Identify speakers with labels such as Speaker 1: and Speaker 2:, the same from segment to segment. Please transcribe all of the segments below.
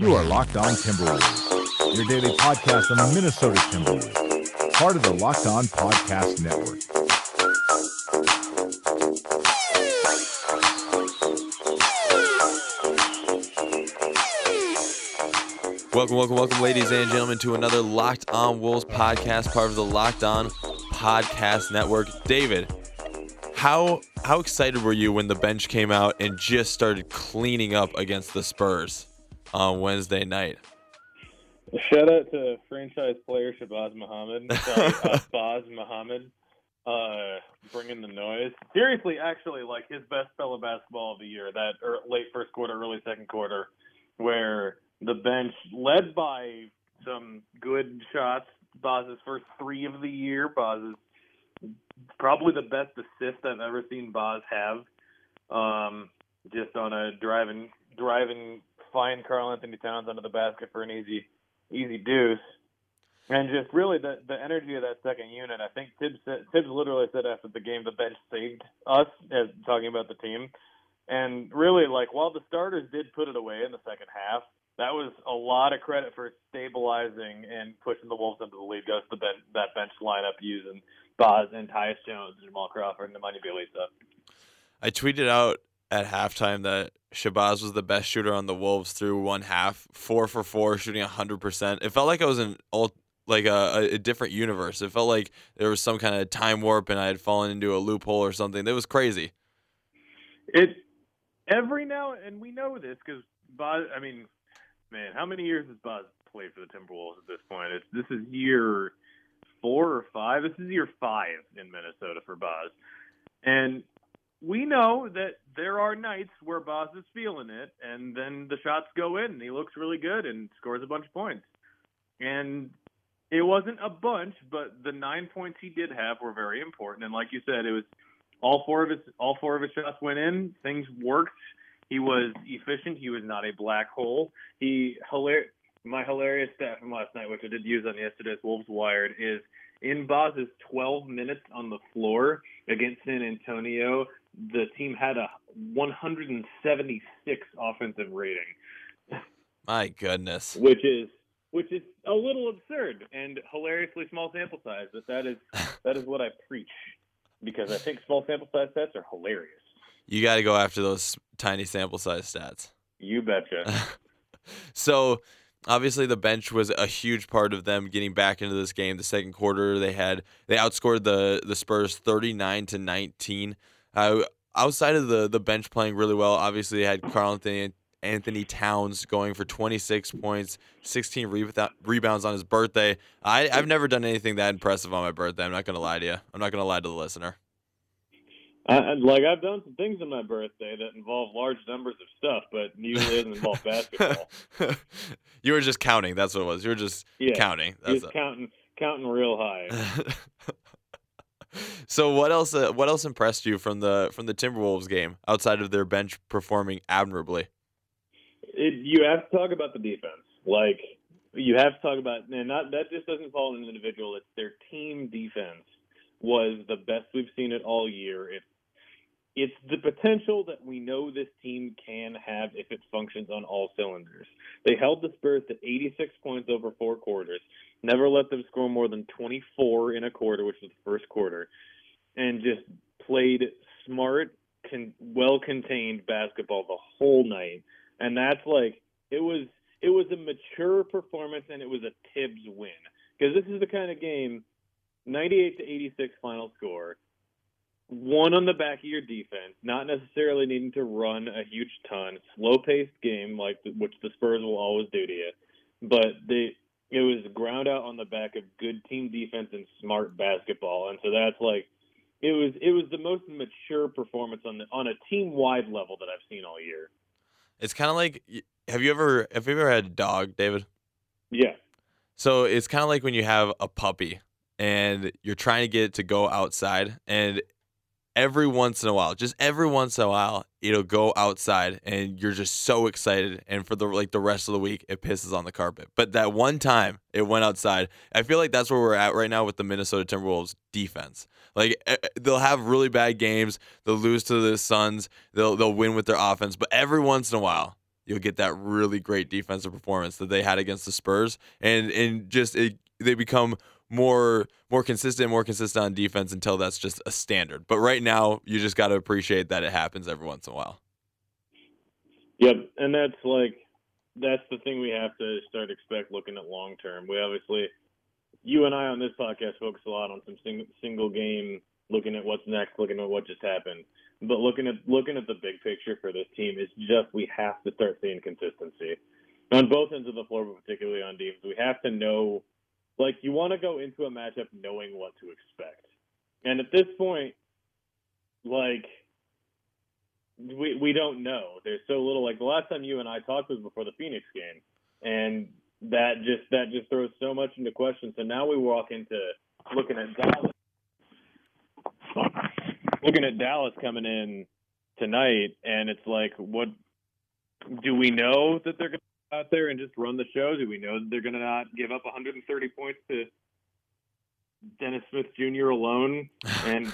Speaker 1: You are Locked On Timberwolves, your daily podcast on the Minnesota Timberwolves, part of the Locked On Podcast Network.
Speaker 2: Welcome, welcome, welcome, ladies and gentlemen, to another Locked On Wolves podcast, part of the Locked On Podcast Network. David, how how excited were you when the bench came out and just started cleaning up against the Spurs on Wednesday night?
Speaker 3: Shout out to franchise player Shabazz Muhammad, sorry, uh, Muhammad, uh, bringing the noise. Seriously, actually, like his best fellow basketball of the year, that er, late first quarter, early second quarter, where the bench, led by some good shots, Baz's first three of the year, Baz's probably the best assist I've ever seen Baz have. Um, just on a driving driving fine Karl-Anthony Towns under the basket for an easy easy deuce. And just really the the energy of that second unit. I think Thibs said, Thibs literally said after the game the bench saved us as talking about the team. And really like while the starters did put it away in the second half, that was a lot of credit for stabilizing and pushing the Wolves into the lead. Goes to the that bench lineup using Boz and Tyus Jones, and Jamal Crawford, and Nemanja Bjelica.
Speaker 2: I tweeted out at halftime that Shabazz was the best shooter on the Wolves through one half, four for four, shooting hundred percent. It felt like I was in all like a, a different universe. It felt like there was some kind of time warp and I had fallen into a loophole or something. That was crazy.
Speaker 3: It every now and we know this because Baz. I mean, man, how many years has Baz played for the Timberwolves at this point? It's this is year four or five. This is year five in Minnesota for Baz, and we know that there are nights where Baz is feeling it, and then the shots go in, and he looks really good and scores a bunch of points. And it wasn't a bunch, but the nine points he did have were very important. And like you said, it was all four of his all four of his shots went in. Things worked. He was efficient. He was not a black hole. He hilarious. My hilarious stat from last night, which I did use on yesterday's Wolves Wired, is in Baz's 12 minutes on the floor against San Antonio, the team had a 176 offensive rating.
Speaker 2: My goodness.
Speaker 3: Which is which is a little absurd and hilariously small sample size, but that is that is what I preach because I think small sample size stats are hilarious.
Speaker 2: You got to go after those tiny sample size stats.
Speaker 3: You betcha.
Speaker 2: so, obviously the bench was a huge part of them getting back into this game. The second quarter, they had they outscored the the Spurs 39 to 19. Uh, outside of the the bench playing really well, obviously they had Karl-Anthony Anthony Towns going for 26 points, 16 re- rebounds on his birthday. I, I've never done anything that impressive on my birthday. I'm not going to lie to you. I'm not going to lie to the listener.
Speaker 3: I, like I've done some things on my birthday that involve large numbers of stuff, but usually doesn't involve basketball.
Speaker 2: you were just counting. That's what it was. You were just yeah, counting. That's
Speaker 3: just counting, counting real high.
Speaker 2: so what else? Uh, what else impressed you from the from the Timberwolves game outside of their bench performing admirably?
Speaker 3: It, you have to talk about the defense. Like you have to talk about, and not that just doesn't fall in an individual. It's their team defense was the best we've seen it all year. It's it's the potential that we know this team can have if it functions on all cylinders. They held the Spurs to 86 points over four quarters, never let them score more than 24 in a quarter, which was the first quarter, and just played smart, con- well contained basketball the whole night. And that's like it was it was a mature performance and it was a Thibs win because this is the kind of game 98 to 86 final score one on the back of your defense, not necessarily needing to run a huge ton, slow paced game like the, which the Spurs will always do to you, but they it was ground out on the back of good team defense and smart basketball, and so that's like it was it was the most mature performance on the on a team wide level that I've seen all year.
Speaker 2: It's kind of like have you ever have you ever had a dog, David?
Speaker 3: Yeah.
Speaker 2: So it's kind of like when you have a puppy and you're trying to get it to go outside and every once in a while, just every once in a while, it'll go outside and you're just so excited. And for the like the rest of the week, it pisses on the carpet. But that one time it went outside, I feel like that's where we're at right now with the Minnesota Timberwolves defense. Like they'll have really bad games, they'll lose to the Suns, they'll they'll win with their offense, but every once in a while, you'll get that really great defensive performance that they had against the Spurs, and and just it, they become more more consistent, more consistent on defense until that's just a standard. But right now, you just got to appreciate that it happens every once in a while.
Speaker 3: Yep, and that's like that's the thing we have to start expect looking at long term. We obviously, you and I on this podcast focus a lot on some single, single game, looking at what's next, looking at what just happened. But looking at looking at the big picture for this team is just we have to start seeing consistency on both ends of the floor, but particularly on defense. We have to know, like, you want to go into a matchup knowing what to expect. And at this point, like, we we don't know. There's so little. Like the last time you and I talked was before the Phoenix game, and that just that just throws so much into question. So now we walk into looking at Dallas, looking at Dallas coming in tonight, and it's like, what do we know that they're going to out there and just run the show? Do we know that they're going to not give up 130 points to Dennis Smith Jr. alone? And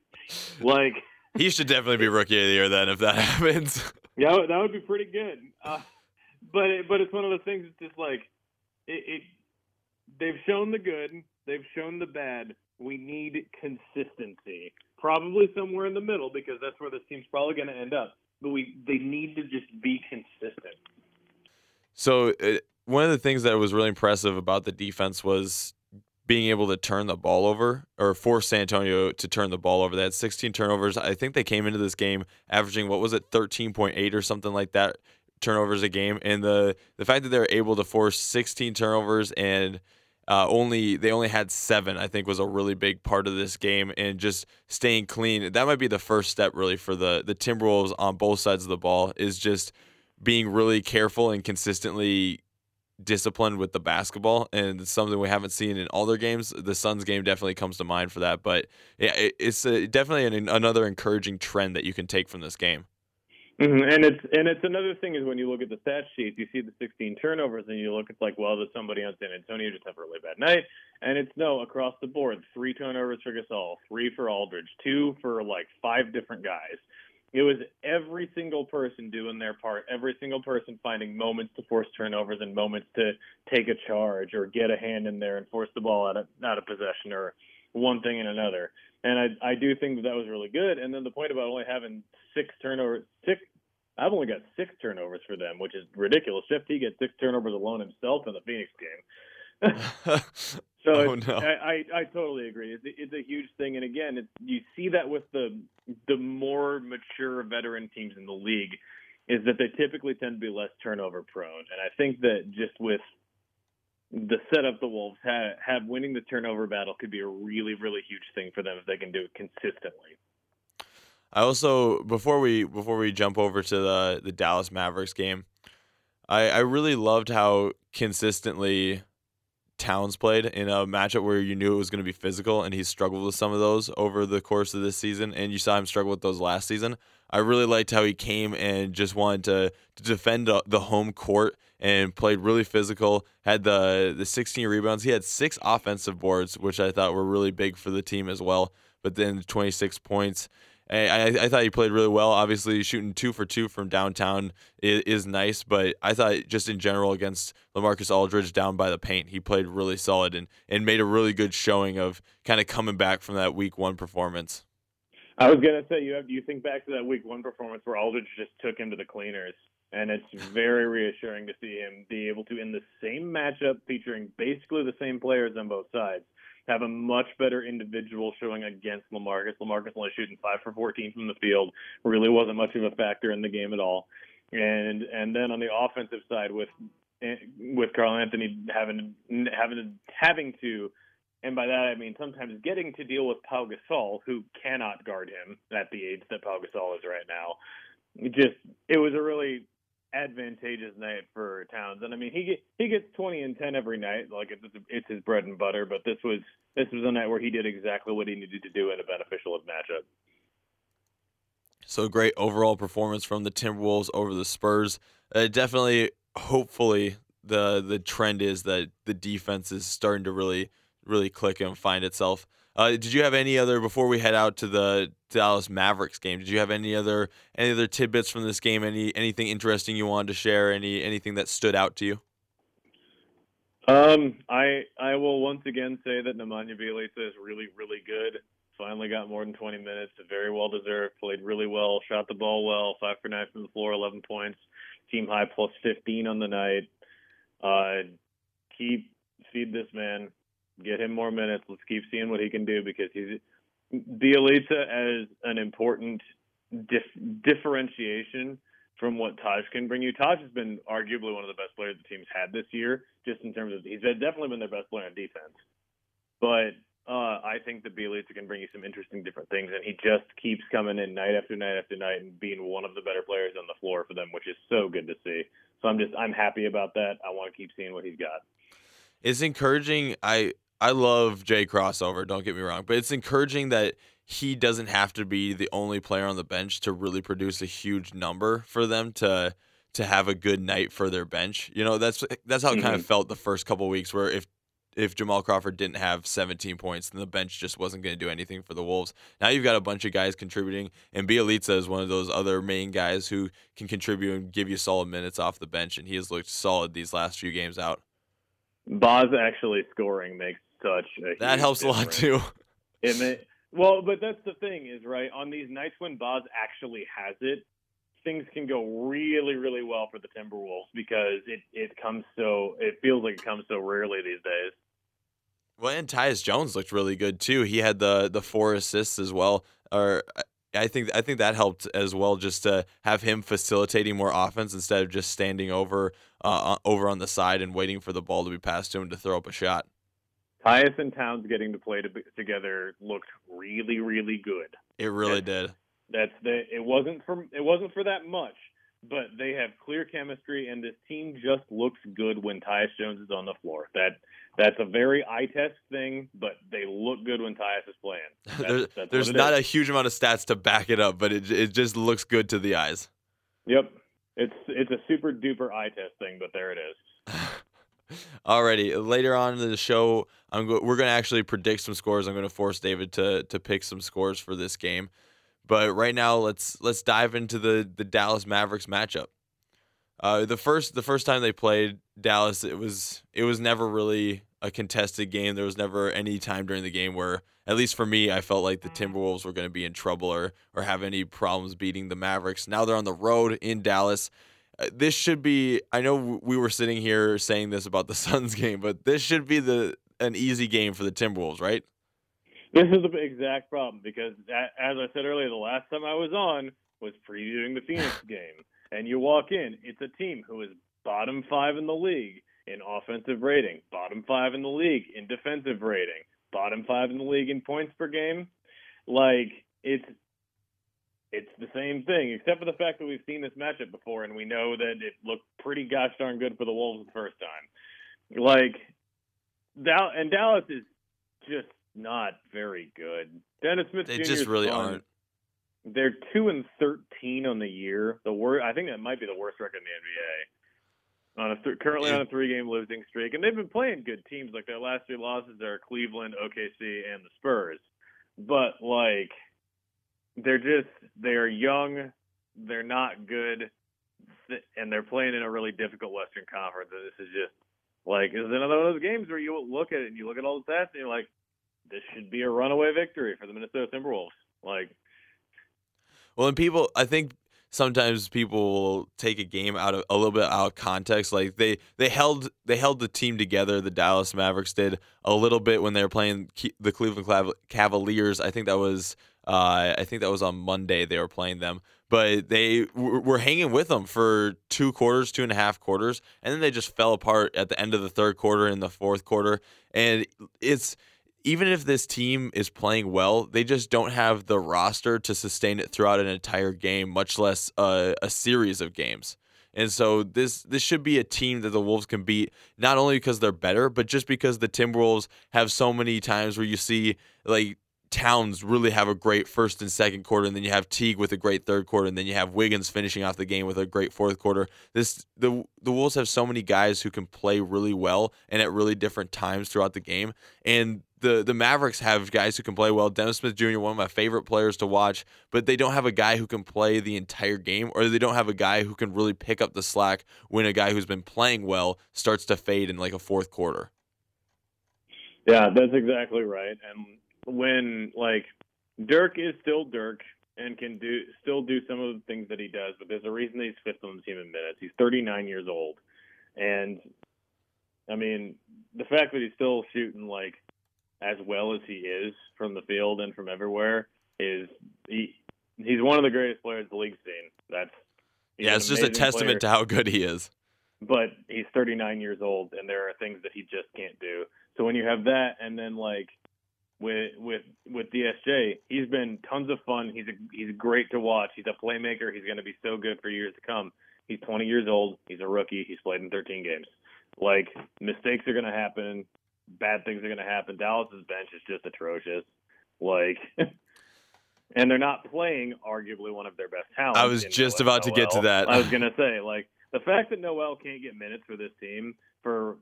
Speaker 3: like
Speaker 2: he should definitely be rookie of the year then if that happens.
Speaker 3: Yeah, that would be pretty good. Uh, but it, but it's one of those things. It's just like it, it. They've shown the good. They've shown the bad. We need consistency. Probably somewhere in the middle because that's where this team's probably going to end up. But we they need to just be consistent.
Speaker 2: So uh, one of the things that was really impressive about the defense was being able to turn the ball over or force San Antonio to turn the ball over. They had 16 turnovers. I think they came into this game averaging what was it 13.8 or something like that turnovers a game. And the the fact that they were able to force 16 turnovers and uh, only they only had seven, I think, was a really big part of this game, and just staying clean. That might be the first step, really, for the the Timberwolves on both sides of the ball. Is just being really careful and consistently disciplined with the basketball, and it's something we haven't seen in all their games. The Suns game definitely comes to mind for that, but yeah, it's a, definitely an, another encouraging trend that you can take from this game.
Speaker 3: Mm-hmm. And it's and it's another thing is when you look at the stat sheets, you see the 16 turnovers, and you look, it's like, well, does somebody on San Antonio just have a really bad night? And it's no across the board: three turnovers for Gasol, three for Aldridge, two for like five different guys. It was every single person doing their part, every single person finding moments to force turnovers and moments to take a charge or get a hand in there and force the ball out of out of possession or one thing and another. And I I do think that that was really good. And then the point about only having six turnovers, six I've only got six turnovers for them, which is ridiculous. Jeff Teague gets six turnovers alone himself in the Phoenix game. So oh, no. I, I, I totally agree. It's, it's a huge thing, and again, it's, you see that with the the more mature veteran teams in the league, is that they typically tend to be less turnover prone. And I think that just with the setup the Wolves have, have winning the turnover battle could be a really really huge thing for them if they can do it consistently.
Speaker 2: I also before we before we jump over to the the Dallas Mavericks game, I I really loved how consistently Towns played in a matchup where you knew it was going to be physical, and he struggled with some of those over the course of this season, and you saw him struggle with those last season. I really liked how he came and just wanted to, to defend the home court and played really physical. Had the the 16 rebounds. He had six offensive boards, which I thought were really big for the team as well. But then 26 points I, I, thought he played really well. Obviously, shooting two for two from downtown is, is, nice, but I thought just in general against LaMarcus Aldridge down by the paint, he played really solid and, and made a really good showing of kind of coming back from that week one performance.
Speaker 3: I was gonna say you have you think back to that week one performance where Aldridge just took him to the cleaners, and it's very reassuring to see him be able to in the same matchup featuring basically the same players on both sides have a much better individual showing against LaMarcus. LaMarcus only shooting five for 14 from the field, really wasn't much of a factor in the game at all. And and then on the offensive side with with Karl-Anthony having having having to and by that I mean sometimes getting to deal with Pau Gasol, who cannot guard him at the age that Pau Gasol is right now. Just it was a really advantageous night for Towns. And I mean, he he gets 20 and 10 every night, like it's it's his bread and butter. But this was this was a night where he did exactly what he needed to do in a beneficial matchup.
Speaker 2: So great overall performance from the Timberwolves over the Spurs. Uh, definitely, hopefully, the the trend is that the defense is starting to really really click and find itself. Uh, did you have any other before we head out to the Dallas Mavericks game? Did you have any other any other tidbits from this game? Any anything interesting you wanted to share? Any anything that stood out to you?
Speaker 3: Um, I I will once again say that Nemanja Bjelica is really really good. Finally got more than 20 minutes. Very well deserved. Played really well. Shot the ball well. Five for nine from the floor. 11 points. Team high plus 15 on the night. Uh, keep feed this man. Get him more minutes. Let's keep seeing what he can do because he's Bjelica as an important dif- differentiation from what Taj can bring you. Taj has been arguably one of the best players the team's had this year, just in terms of he's definitely been their best player on defense. But uh, I think that Bjelica can bring you some interesting different things, and he just keeps coming in night after night after night and being one of the better players on the floor for them, which is so good to see. So I'm just I'm happy about that. I want to keep seeing what he's got.
Speaker 2: It's encouraging. I I love Jay Crossover. Don't get me wrong, but it's encouraging that he doesn't have to be the only player on the bench to really produce a huge number for them to to have a good night for their bench. You know, that's that's how it mm-hmm. kind of felt the first couple weeks where if if Jamal Crawford didn't have 17 points, then the bench just wasn't going to do anything for the Wolves. Now you've got a bunch of guys contributing, and Bjelica is one of those other main guys who can contribute and give you solid minutes off the bench, and he has looked solid these last few games out.
Speaker 3: Boz actually scoring makes such a
Speaker 2: that helps
Speaker 3: difference.
Speaker 2: a lot too.
Speaker 3: It may, well, but that's the thing is right on these nights when Boz actually has it, things can go really, really well for the Timberwolves because it it comes so it feels like it comes so rarely these days.
Speaker 2: Well, and Tyus Jones looked really good too. He had the the four assists as well. Or I think I think that helped as well, just to have him facilitating more offense instead of just standing over uh, over on the side and waiting for the ball to be passed to him to throw up a shot.
Speaker 3: Tyus and Towns getting to play to, together looked really, really good.
Speaker 2: It really did.
Speaker 3: That's the. It wasn't for it wasn't for that much, but they have clear chemistry, and this team just looks good when Tyus Jones is on the floor. That that's a very eye test thing, but they look good when Tyus is playing. That's,
Speaker 2: there's,
Speaker 3: that's
Speaker 2: there's not is. a huge amount of stats to back it up, but it it just looks good to the eyes.
Speaker 3: Yep, it's it's a super duper eye test thing, but there it is.
Speaker 2: Alrighty, later on in the show, I'm go- we're gonna actually predict some scores. I'm gonna force David to to pick some scores for this game, but right now let's let's dive into the the Dallas Mavericks matchup. Uh, the first the first time they played Dallas, it was it was never really a contested game. There was never any time during the game where, at least for me, I felt like the Timberwolves were going to be in trouble or or have any problems beating the Mavericks. Now they're on the road in Dallas. Uh, this should be. I know we were sitting here saying this about the Suns game, but this should be the an easy game for the Timberwolves, right?
Speaker 3: This is the exact problem because, as I said earlier, the last time I was on was previewing the Phoenix game, and you walk in, it's a team who is bottom five in the league in offensive rating, bottom five in the league in defensive rating, bottom five in the league in points per game. Like it's it's the same thing, except for the fact that we've seen this matchup before and we know that it looked pretty gosh darn good for the Wolves the first time. Like, Dal- and Dallas is just not very good. Dennis Smith
Speaker 2: they
Speaker 3: Jr.
Speaker 2: just really
Speaker 3: fun.
Speaker 2: aren't.
Speaker 3: They're two and thirteen on the year. The worst. I think that might be the worst record in the NBA. On a th- currently on a three-game losing streak, and they've been playing good teams. Like their last three losses are Cleveland, OKC, and the Spurs. But like they're just they're young, they're not good, and they're playing in a really difficult Western Conference. And this is just like is another one of those games where you look at it and you look at all the stats and you're like, this should be a runaway victory for the Minnesota Timberwolves. Like,
Speaker 2: well, and people, I think sometimes people will take a game out of a little bit out of context. Like they they held they held the team together. The Dallas Mavericks did a little bit when they were playing the Cleveland Cavaliers. I think that was uh, I think that was on Monday they were playing them, but they w- were hanging with them for two quarters, two and a half quarters, and then they just fell apart at the end of the third quarter and the fourth quarter. And it's even if this team is playing well, they just don't have the roster to sustain it throughout an entire game, much less a, a series of games. And so this this should be a team that the Wolves can beat, not only because they're better, but just because the Timberwolves have so many times where you see like Towns really have a great first and second quarter, and then you have Teague with a great third quarter, and then you have Wiggins finishing off the game with a great fourth quarter. This the the Wolves have so many guys who can play really well and at really different times throughout the game, and the the Mavericks have guys who can play well. Dennis Smith Jr. one of my favorite players to watch, but they don't have a guy who can play the entire game, or they don't have a guy who can really pick up the slack when a guy who's been playing well starts to fade in like a fourth quarter.
Speaker 3: Yeah, that's exactly right. And when like Dirk is still Dirk and can do still do some of the things that he does, but there's a reason he's fifth on the team in minutes. He's 39 years old, and I mean the fact that he's still shooting like as well as he is from the field and from everywhere is he he's one of the greatest players the league's seen. That's
Speaker 2: yeah, it's just a testament
Speaker 3: player,
Speaker 2: to how good he is.
Speaker 3: But he's 39 years old, and there are things that he just can't do. So when you have that, and then like with with with DSJ, he's been tons of fun. He's a, he's great to watch. He's a playmaker. He's going to be so good for years to come. He's 20 years old. He's a rookie. He's played in 13 games. Like mistakes are going to happen bad things are going to happen. Dallas's bench is just atrocious. Like, and they're not playing arguably one of their best talents.
Speaker 2: I was just Noel about to get to that.
Speaker 3: I was going to say, like, the fact that Noel can't get minutes for this team for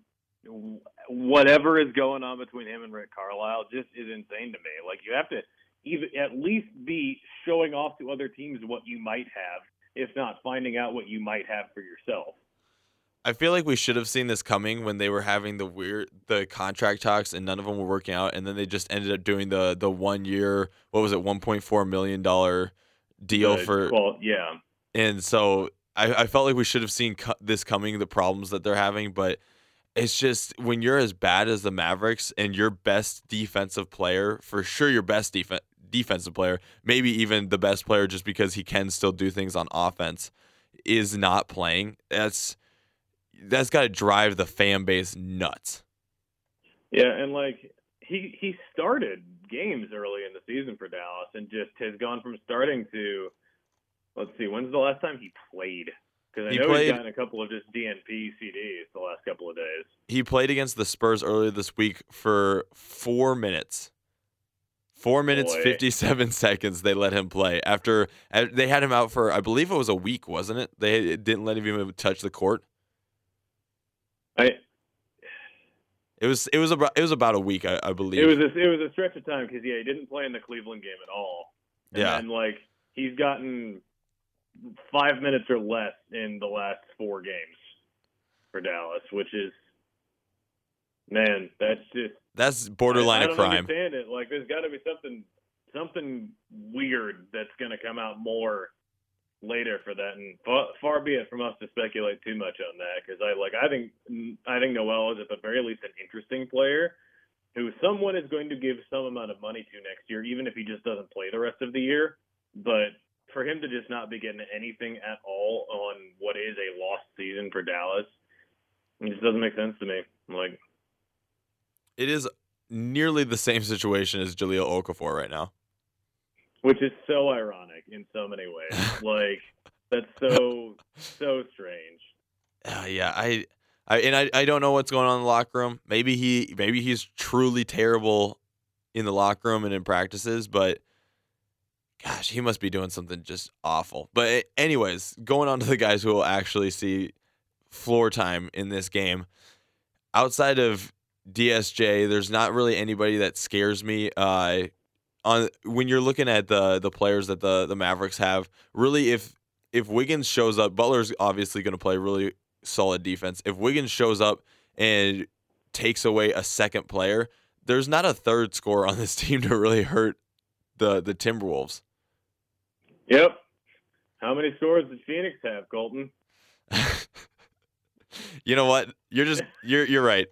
Speaker 3: whatever is going on between him and Rick Carlisle just is insane to me. Like, you have to even at least be showing off to other teams what you might have, if not finding out what you might have for yourself.
Speaker 2: I feel like we should have seen this coming when they were having the weird the contract talks and none of them were working out, and then they just ended up doing the the one year what was it one point four million dollar deal for
Speaker 3: well yeah,
Speaker 2: and so I, I felt like we should have seen co- this coming the problems that they're having, but it's just when you're as bad as the Mavericks and your best defensive player for sure your best defense defensive player maybe even the best player just because he can still do things on offense is not playing that's that's got to drive the fan base nuts.
Speaker 3: Yeah, and like he he started games early in the season for Dallas and just has gone from starting to let's see, when's the last time he played? Because I he know played, he's gotten a couple of just DNP CDs the last couple of days.
Speaker 2: He played against the Spurs earlier this week for four minutes. Four minutes, Boy. 57 seconds they let him play. After uh, they had him out for, I believe it was a week, wasn't it? They didn't let him even touch the court.
Speaker 3: I.
Speaker 2: It was it was about it was about a week, I, I believe.
Speaker 3: It was a, it was a stretch of time because yeah, he didn't play in the Cleveland game at all. And
Speaker 2: yeah,
Speaker 3: and like he's gotten five minutes or less in the last four games for Dallas, which is man, that's just
Speaker 2: that's borderline
Speaker 3: I,
Speaker 2: I
Speaker 3: don't
Speaker 2: crime.
Speaker 3: Understand it? Like there's got to be something something weird that's going to come out more later for that, and far, far be it from us to speculate too much on that because I like I think I think Noel is at the very least an interesting player who someone is going to give some amount of money to next year, even if he just doesn't play the rest of the year. But for him to just not be getting anything at all on what is a lost season for Dallas, it just doesn't make sense to me. Like
Speaker 2: it is nearly the same situation as Jahlil Okafor right now
Speaker 3: which is so ironic in so many ways. like that's so so strange.
Speaker 2: Uh, yeah, I, I and I, I don't know what's going on in the locker room. Maybe he maybe he's truly terrible in the locker room and in practices, but gosh, he must be doing something just awful. But anyways, going on to the guys who will actually see floor time in this game. Outside of DSJ, there's not really anybody that scares me. Uh, on when you're looking at the the players that the the Mavericks have, really if if Wiggins shows up, Butler's obviously going to play really solid defense. If Wiggins shows up and takes away a second player, there's not a third scorer on this team to really hurt the the Timberwolves.
Speaker 3: Yep. How many scores does Phoenix have, Colton?
Speaker 2: you know what? You're just you're you're right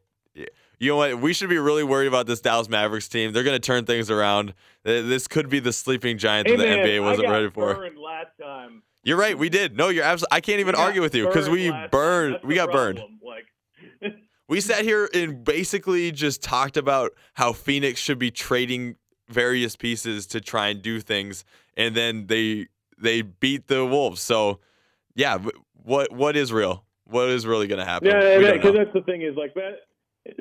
Speaker 2: you know what? We should be really worried about this Dallas Mavericks team. They're going to turn things around. This could be the sleeping giant
Speaker 3: hey
Speaker 2: that
Speaker 3: man,
Speaker 2: the NBA wasn't ready for.
Speaker 3: Last time.
Speaker 2: You're right. We did. No, you're absolutely. I can't even argue with you because we burned. We got burned.
Speaker 3: Like.
Speaker 2: we sat here and basically just talked about how Phoenix should be trading various pieces to try and do things, and then they they beat the Wolves. So, yeah, what what is real? What is really going to happen?
Speaker 3: Yeah, because that's the thing is like that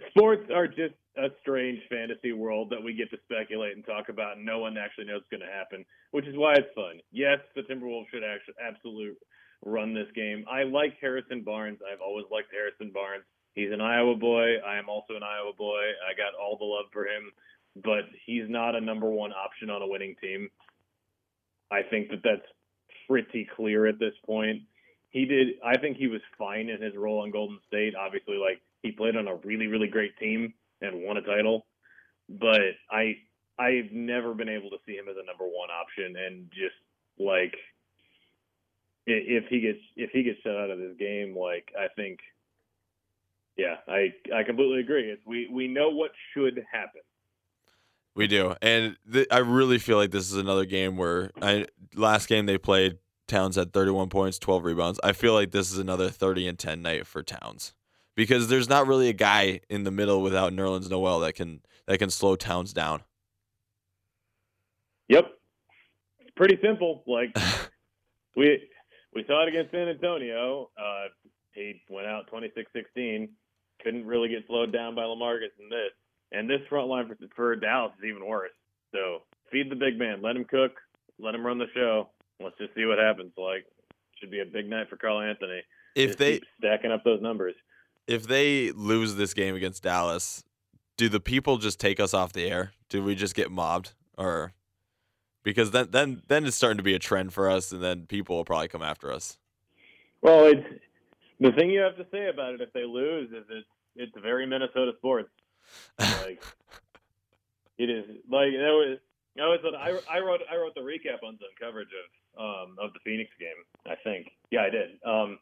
Speaker 3: sports are just a strange fantasy world that we get to speculate and talk about, and no one actually knows what's going to happen, which is why it's fun. Yes, the Timberwolves should actually absolutely run this game. I like Harrison Barnes. I've always liked Harrison Barnes. He's an Iowa boy. I am also an Iowa boy. I got all the love for him, but he's not a number one option on a winning team. I think that that's pretty clear at this point. He did. I think he was fine in his role on Golden State. Obviously, like he played on a really, really great team and won a title. But I, I've never been able to see him as a number one option, and just like if he gets if he gets shut out of this game, like I think, yeah, I I completely agree. It's, we we know what should happen.
Speaker 2: We do, and th- I really feel like this is another game where I last game they played Towns had 31 points, 12 rebounds. I feel like this is another 30 and 10 night for Towns because there's not really a guy in the middle without Nerlens Noel that can that can slow Towns down.
Speaker 3: Yep, it's pretty simple. Like we we saw it against San Antonio. Uh, he went out 26-16, couldn't really get slowed down by LaMarcus in this. And this front line for, for Dallas is even worse. So feed the big man, let him cook, let him run the show. Let's just see what happens. Like, should be a big night for Karl-Anthony.
Speaker 2: If
Speaker 3: Just
Speaker 2: they
Speaker 3: keep stacking up those numbers.
Speaker 2: if they lose this game against Dallas, do the people just take us off the air? Do we just get mobbed or because then then then it's starting to be a trend for us and then people will probably come after us.
Speaker 3: Well, it's the thing you have to say about it if they lose is it's it's very Minnesota sports. Like it is like that was that was I, I wrote I wrote the recap on some coverage of um of the Phoenix game. I think yeah I did. Um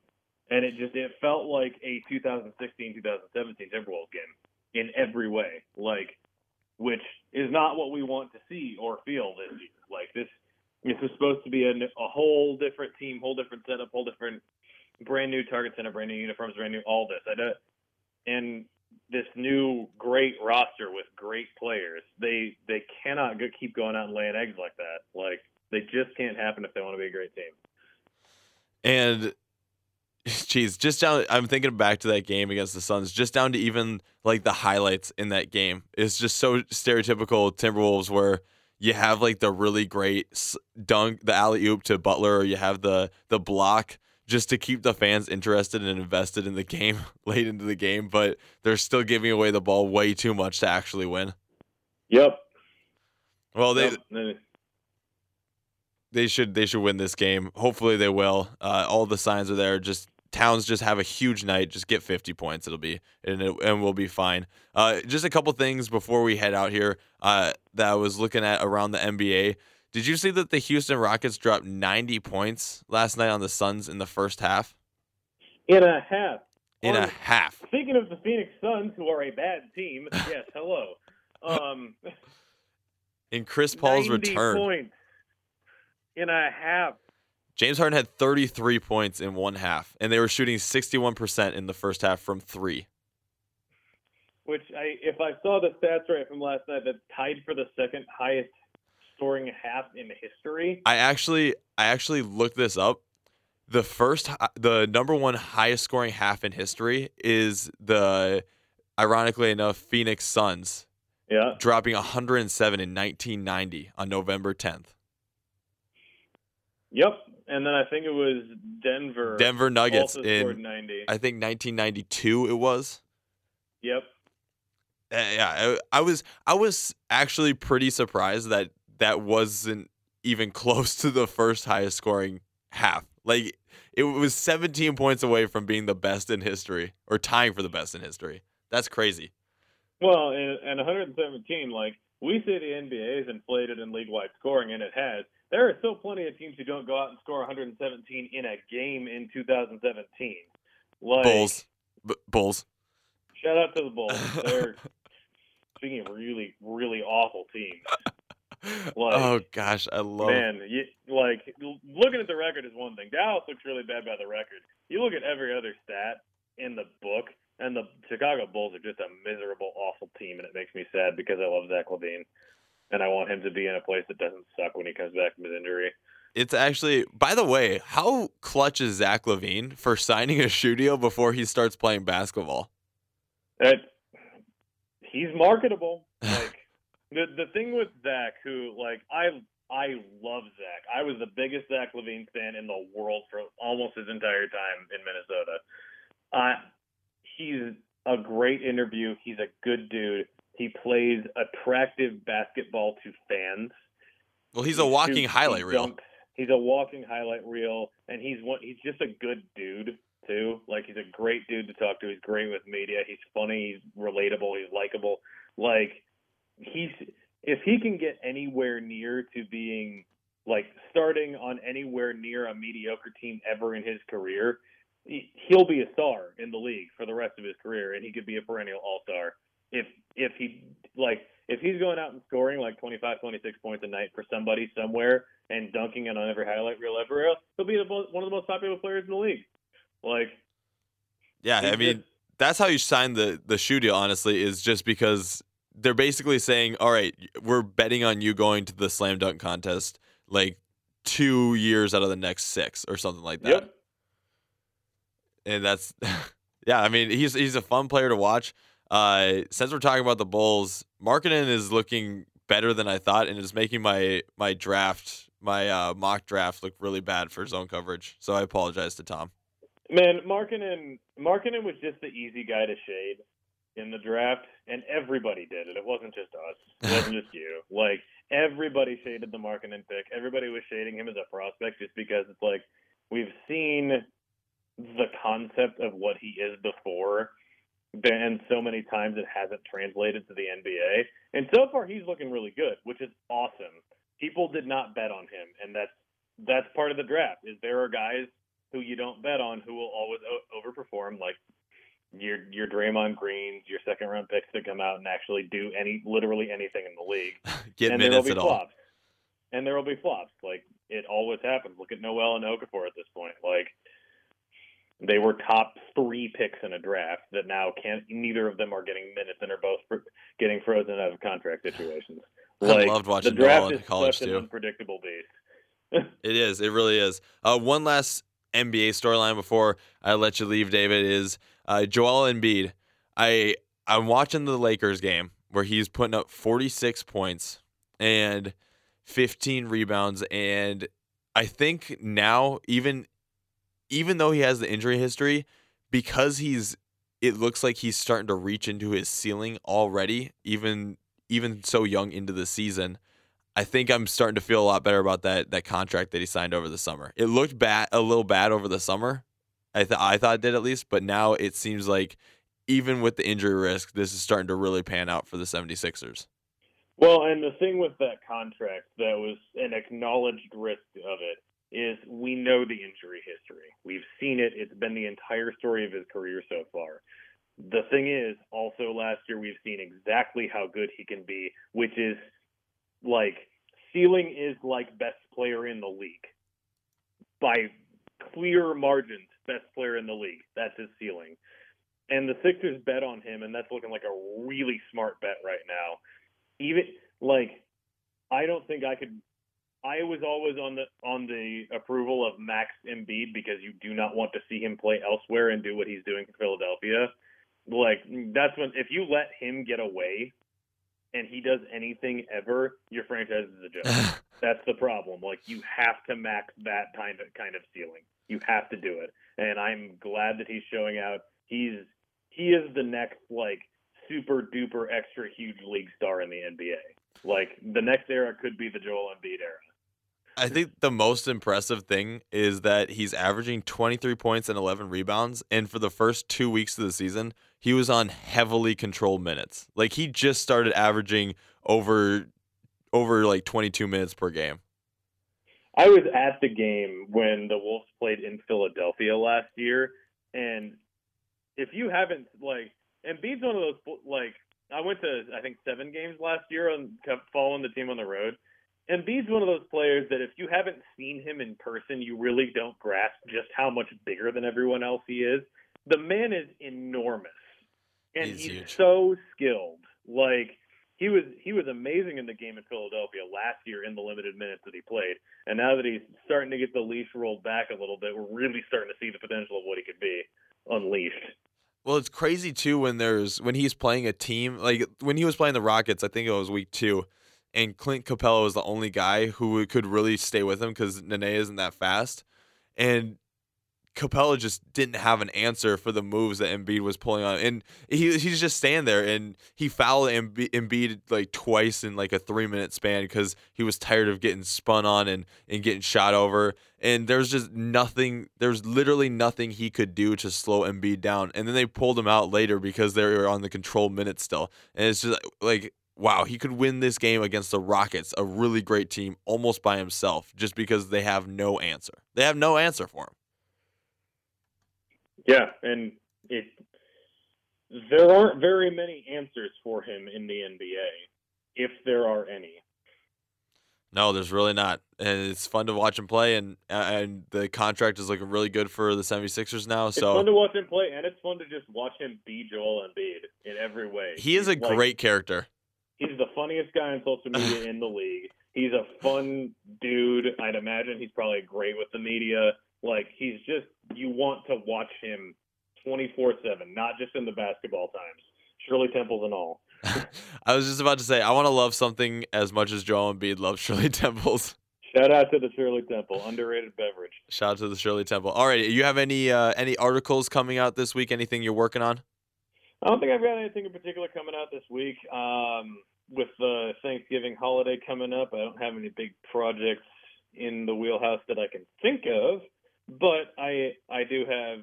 Speaker 3: and it just it felt like a 2016 2017 Timberwolves game in every way. Like which is not what we want to see or feel this year. Like this this is supposed to be a, a whole different team, whole different setup, whole different brand new target center, brand new uniforms, brand new all this. I don't, and this new great roster with great players. They they cannot keep going out and laying eggs like that. Like they just can't happen if they want to be a great team.
Speaker 2: And geez, just down I'm thinking back to that game against the Suns, just down to even like the highlights in that game. It's just so stereotypical Timberwolves where you have like the really great dunk, the alley oop to Butler, or you have the the block just to keep the fans interested and invested in the game late into the game, but they're still giving away the ball way too much to actually win.
Speaker 3: Yep.
Speaker 2: Well, they
Speaker 3: Yep.
Speaker 2: they should they should win this game. Hopefully they will. Uh, all the signs are there. Just Towns just have a huge night. Just get 50 points. It'll be and it, and we'll be fine. Uh, just a couple things before we head out here uh, that I was looking at around the NBA. Did you see that the Houston Rockets dropped 90 points last night on the Suns in the first half?
Speaker 3: In a half.
Speaker 2: In a half.
Speaker 3: Speaking of the Phoenix Suns, who are a bad team, yes, hello. Um,
Speaker 2: In Chris Paul's
Speaker 3: 90
Speaker 2: return,
Speaker 3: points in a half.
Speaker 2: James Harden had 33 points in one half, and they were shooting 61% in the first half from three.
Speaker 3: Which I, if I saw the stats right from last night, that tied for the second highest scoring half in history.
Speaker 2: I actually I actually looked this up. The first the number one highest scoring half in history is the ironically enough Phoenix Suns
Speaker 3: Yeah.
Speaker 2: dropping 107 in 1990 on November 10th.
Speaker 3: Yep. And then I think it was Denver.
Speaker 2: Denver Nuggets in
Speaker 3: 90.
Speaker 2: I think 1992 it was.
Speaker 3: Yep.
Speaker 2: Uh, yeah, I, I was I was actually pretty surprised that that wasn't even close to the first highest scoring half. Like it was 17 points away from being the best in history or tying for the best in history. That's crazy.
Speaker 3: Well, and, and 117, like we say the NBA is inflated in league-wide scoring, and it has. There are still plenty of teams who don't go out and score 117 in a game in 2017. Like,
Speaker 2: Bulls, B- Bulls.
Speaker 3: Shout out to the Bulls. They're speaking of really, really awful teams. Like,
Speaker 2: oh gosh, I love.
Speaker 3: Man, you, like looking at the record is one thing. Dallas looks really bad by the record. You look at every other stat in the book, and the Chicago Bulls are just a miserable, awful team, and it makes me sad because I love Zach LaVine, and I want him to be in a place that doesn't suck when he comes back from his injury.
Speaker 2: It's actually, by the way, how clutch is Zach LaVine for signing a shoe deal before he starts playing basketball?
Speaker 3: That he's marketable. Like the the thing with Zach, who like I I love Zach. I was the biggest Zach LaVine fan in the world for almost his entire time in Minnesota. Uh, he's a great interview. He's a good dude. He plays attractive basketball to fans.
Speaker 2: Well, he's a walking
Speaker 3: shoots,
Speaker 2: highlight
Speaker 3: he
Speaker 2: reel.
Speaker 3: dunks. He's a walking highlight reel, and he's one. He's just a good dude too. Like he's a great dude to talk to. He's great with media. He's funny. He's relatable. He's likable. Like he's if he can get anywhere near to being like starting on anywhere near a mediocre team ever in his career, he- he'll be a star in the league for the rest of his career, and he could be a perennial all star if if he like if he's going out and scoring like 25, 26 points a night for somebody somewhere and dunking it on every highlight reel ever, he'll be the, one of the most popular players in the league. Like,
Speaker 2: Yeah, I mean,
Speaker 3: just-
Speaker 2: that's how you sign the the shoe deal. Honestly, is just because they're basically saying, "All right, we're betting on you going to the slam dunk contest like two years out of the next six or something like that."
Speaker 3: yep,
Speaker 2: and that's yeah. I mean, he's he's a fun player to watch. Uh, since we're talking about the Bulls, Markkanen is looking better than I thought, and is making my my draft, my uh, mock draft, look really bad for zone coverage. So I apologize to Tom.
Speaker 3: man, Markkanen, Markkanen was just the easy guy to shade in the draft, and everybody did it. It wasn't just us. It wasn't just you. Like everybody shaded the Markkanen pick. Everybody was shading him as a prospect just because it's like we've seen the concept of what he is before, and so many times it hasn't translated to the NBA. And so far, he's looking really good, which is awesome. People did not bet on him, and that's that's part of the draft. Is there are guys who you don't bet on who will always o- overperform, like your your Draymond Greens, your second round picks to come out and actually do any literally anything in the league
Speaker 2: Get
Speaker 3: and there will
Speaker 2: minutes
Speaker 3: be
Speaker 2: at all.
Speaker 3: flops. And there will be flops. Like it always happens. Look at Noel and Okafor at this point. Like they were top three picks in a draft that now can't. Neither of them are getting minutes and are both getting frozen out of contract situations.
Speaker 2: I loved watching
Speaker 3: the draft
Speaker 2: Noel in college, too.
Speaker 3: an unpredictable beast.
Speaker 2: It is. It really is. Uh, one last NBA storyline before I let you leave, David, is uh, Joel Embiid. I I'm watching the Lakers game where he's putting up 46 points and 15 rebounds, and I think now even even though he has the injury history, because he's it looks like he's starting to reach into his ceiling already, even even so young into the season. I think I'm starting to feel a lot better about that that contract that he signed over the summer. It looked bad, a little bad over the summer. I th- I thought it did at least, but now it seems like even with the injury risk, this is starting to really pan out for the 76ers.
Speaker 3: Well, and the thing with that contract that was an acknowledged risk of it is we know the injury history. We've seen it. It's been the entire story of his career so far. The thing is, also last year we've seen exactly how good he can be, which is like ceiling is like best player in the league by clear margins. Best player in the league. That's his ceiling. And the Sixers bet on him, and that's looking like a really smart bet right now even like I don't think I could. I was always on the on the approval of Max Embiid because you do not want to see him play elsewhere and do what he's doing for Philadelphia. Like that's when if you let him get away and he does anything ever, your franchise is a joke. That's the problem. Like you have to max that kind of kind of ceiling. You have to do it. And I'm glad that he's showing out. He's he is the next like super duper extra huge league star in the NBA. Like the next era could be the Joel Embiid era.
Speaker 2: I think the most impressive thing is that he's averaging 23 points and 11 rebounds. And for the first two weeks of the season, he was on heavily controlled minutes. Like he just started averaging over over like 22 minutes per game.
Speaker 3: I was at the game when the Wolves played in Philadelphia last year, and if you haven't like, and Embiid's one of those like I went to I think seven games last year and kept following the team on the road. Embiid's one of those players that if you haven't seen him in person, you really don't grasp just how much bigger than everyone else he is. The man is enormous, and
Speaker 2: He's
Speaker 3: he's, so skilled. Like he was he was amazing in the game in Philadelphia last year in the limited minutes that he played. And now that he's starting to get the leash rolled back a little bit, we're really starting to see the potential of what he could be unleashed.
Speaker 2: Well, it's crazy too when there's when he's playing a team like when he was playing the Rockets. I think it was week two, and Clint Capela was the only guy who could really stay with him because Nene isn't that fast. And Capela just didn't have an answer for the moves that Embiid was pulling on, and he he's just standing there, and he fouled Embi- Embiid like twice in like a three minute span because he was tired of getting spun on and and getting shot over, and there's just nothing, there's literally nothing he could do to slow Embiid down, and then they pulled him out later because they were on the control minute still, and it's just like wow, he could win this game against the Rockets, a really great team, almost by himself, just because they have no answer. They have no answer for him.
Speaker 3: Yeah, and it there aren't very many answers for him in the NBA, if there are any.
Speaker 2: No, there's really not. And it's fun to watch him play and and the contract is looking really good for the 76ers now. So
Speaker 3: It's fun to watch him play and it's fun to just watch him be Joel Embiid in every way.
Speaker 2: he is a
Speaker 3: like-
Speaker 2: great character.
Speaker 3: he's the funniest guy on social media in the league. He's a fun dude. I'd imagine he's probably great with the media. Like he's just you want to watch him twenty four seven, not just in the basketball times. Shirley Temples and all.
Speaker 2: I was just about to say I want to love something as much as Joel Embiid loves Shirley Temples.
Speaker 3: Shout out to the Shirley Temple, underrated beverage.
Speaker 2: Shout out to the Shirley Temple. All right, you have any uh, any articles coming out this week? Anything you're working on?
Speaker 3: I don't think I've got anything in particular coming out this week. Um, with the Thanksgiving holiday coming up, I don't have any big projects in the wheelhouse that I can think of. But I I do have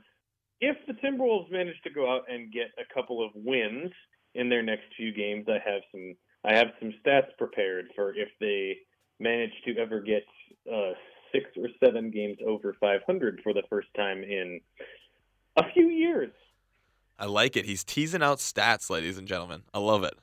Speaker 3: if the Timberwolves manage to go out and get a couple of wins in their next few games, I have some I have some stats prepared for if they manage to ever get uh, six or seven games over 500 for the first time in a few years.
Speaker 2: I like it. He's teasing out stats, ladies and gentlemen. I love it.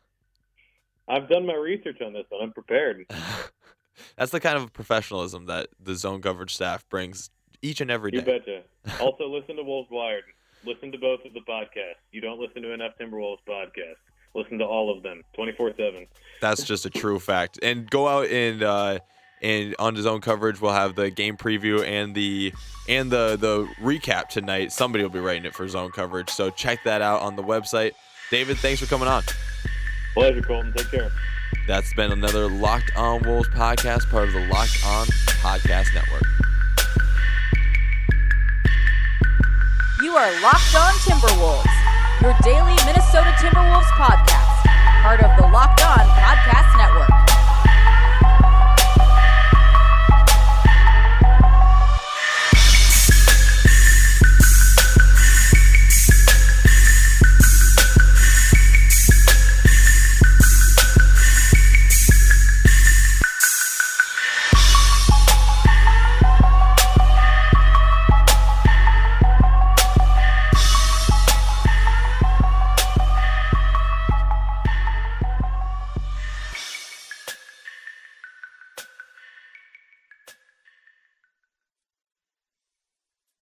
Speaker 3: I've done my research on this one. I'm prepared.
Speaker 2: That's the kind of professionalism that the zone coverage staff brings each and every day.
Speaker 3: You betcha. also, listen to Wolves Wired. Listen to both of the podcasts. You don't listen to enough Timberwolves podcasts. Listen to all of them, 24 7.
Speaker 2: That's just a true fact. And go out and uh, and on his own coverage, we'll have the game preview and the and the the recap tonight. Somebody will be writing it for zone coverage, so check that out on the website. David, thanks for coming on.
Speaker 3: Pleasure, Colton. Take care.
Speaker 2: That's been another Locked On Wolves podcast, part of the Locked On Podcast Network.
Speaker 4: You are Locked On Timberwolves, your daily Minnesota Timberwolves podcast, part of the Locked On Podcast Network.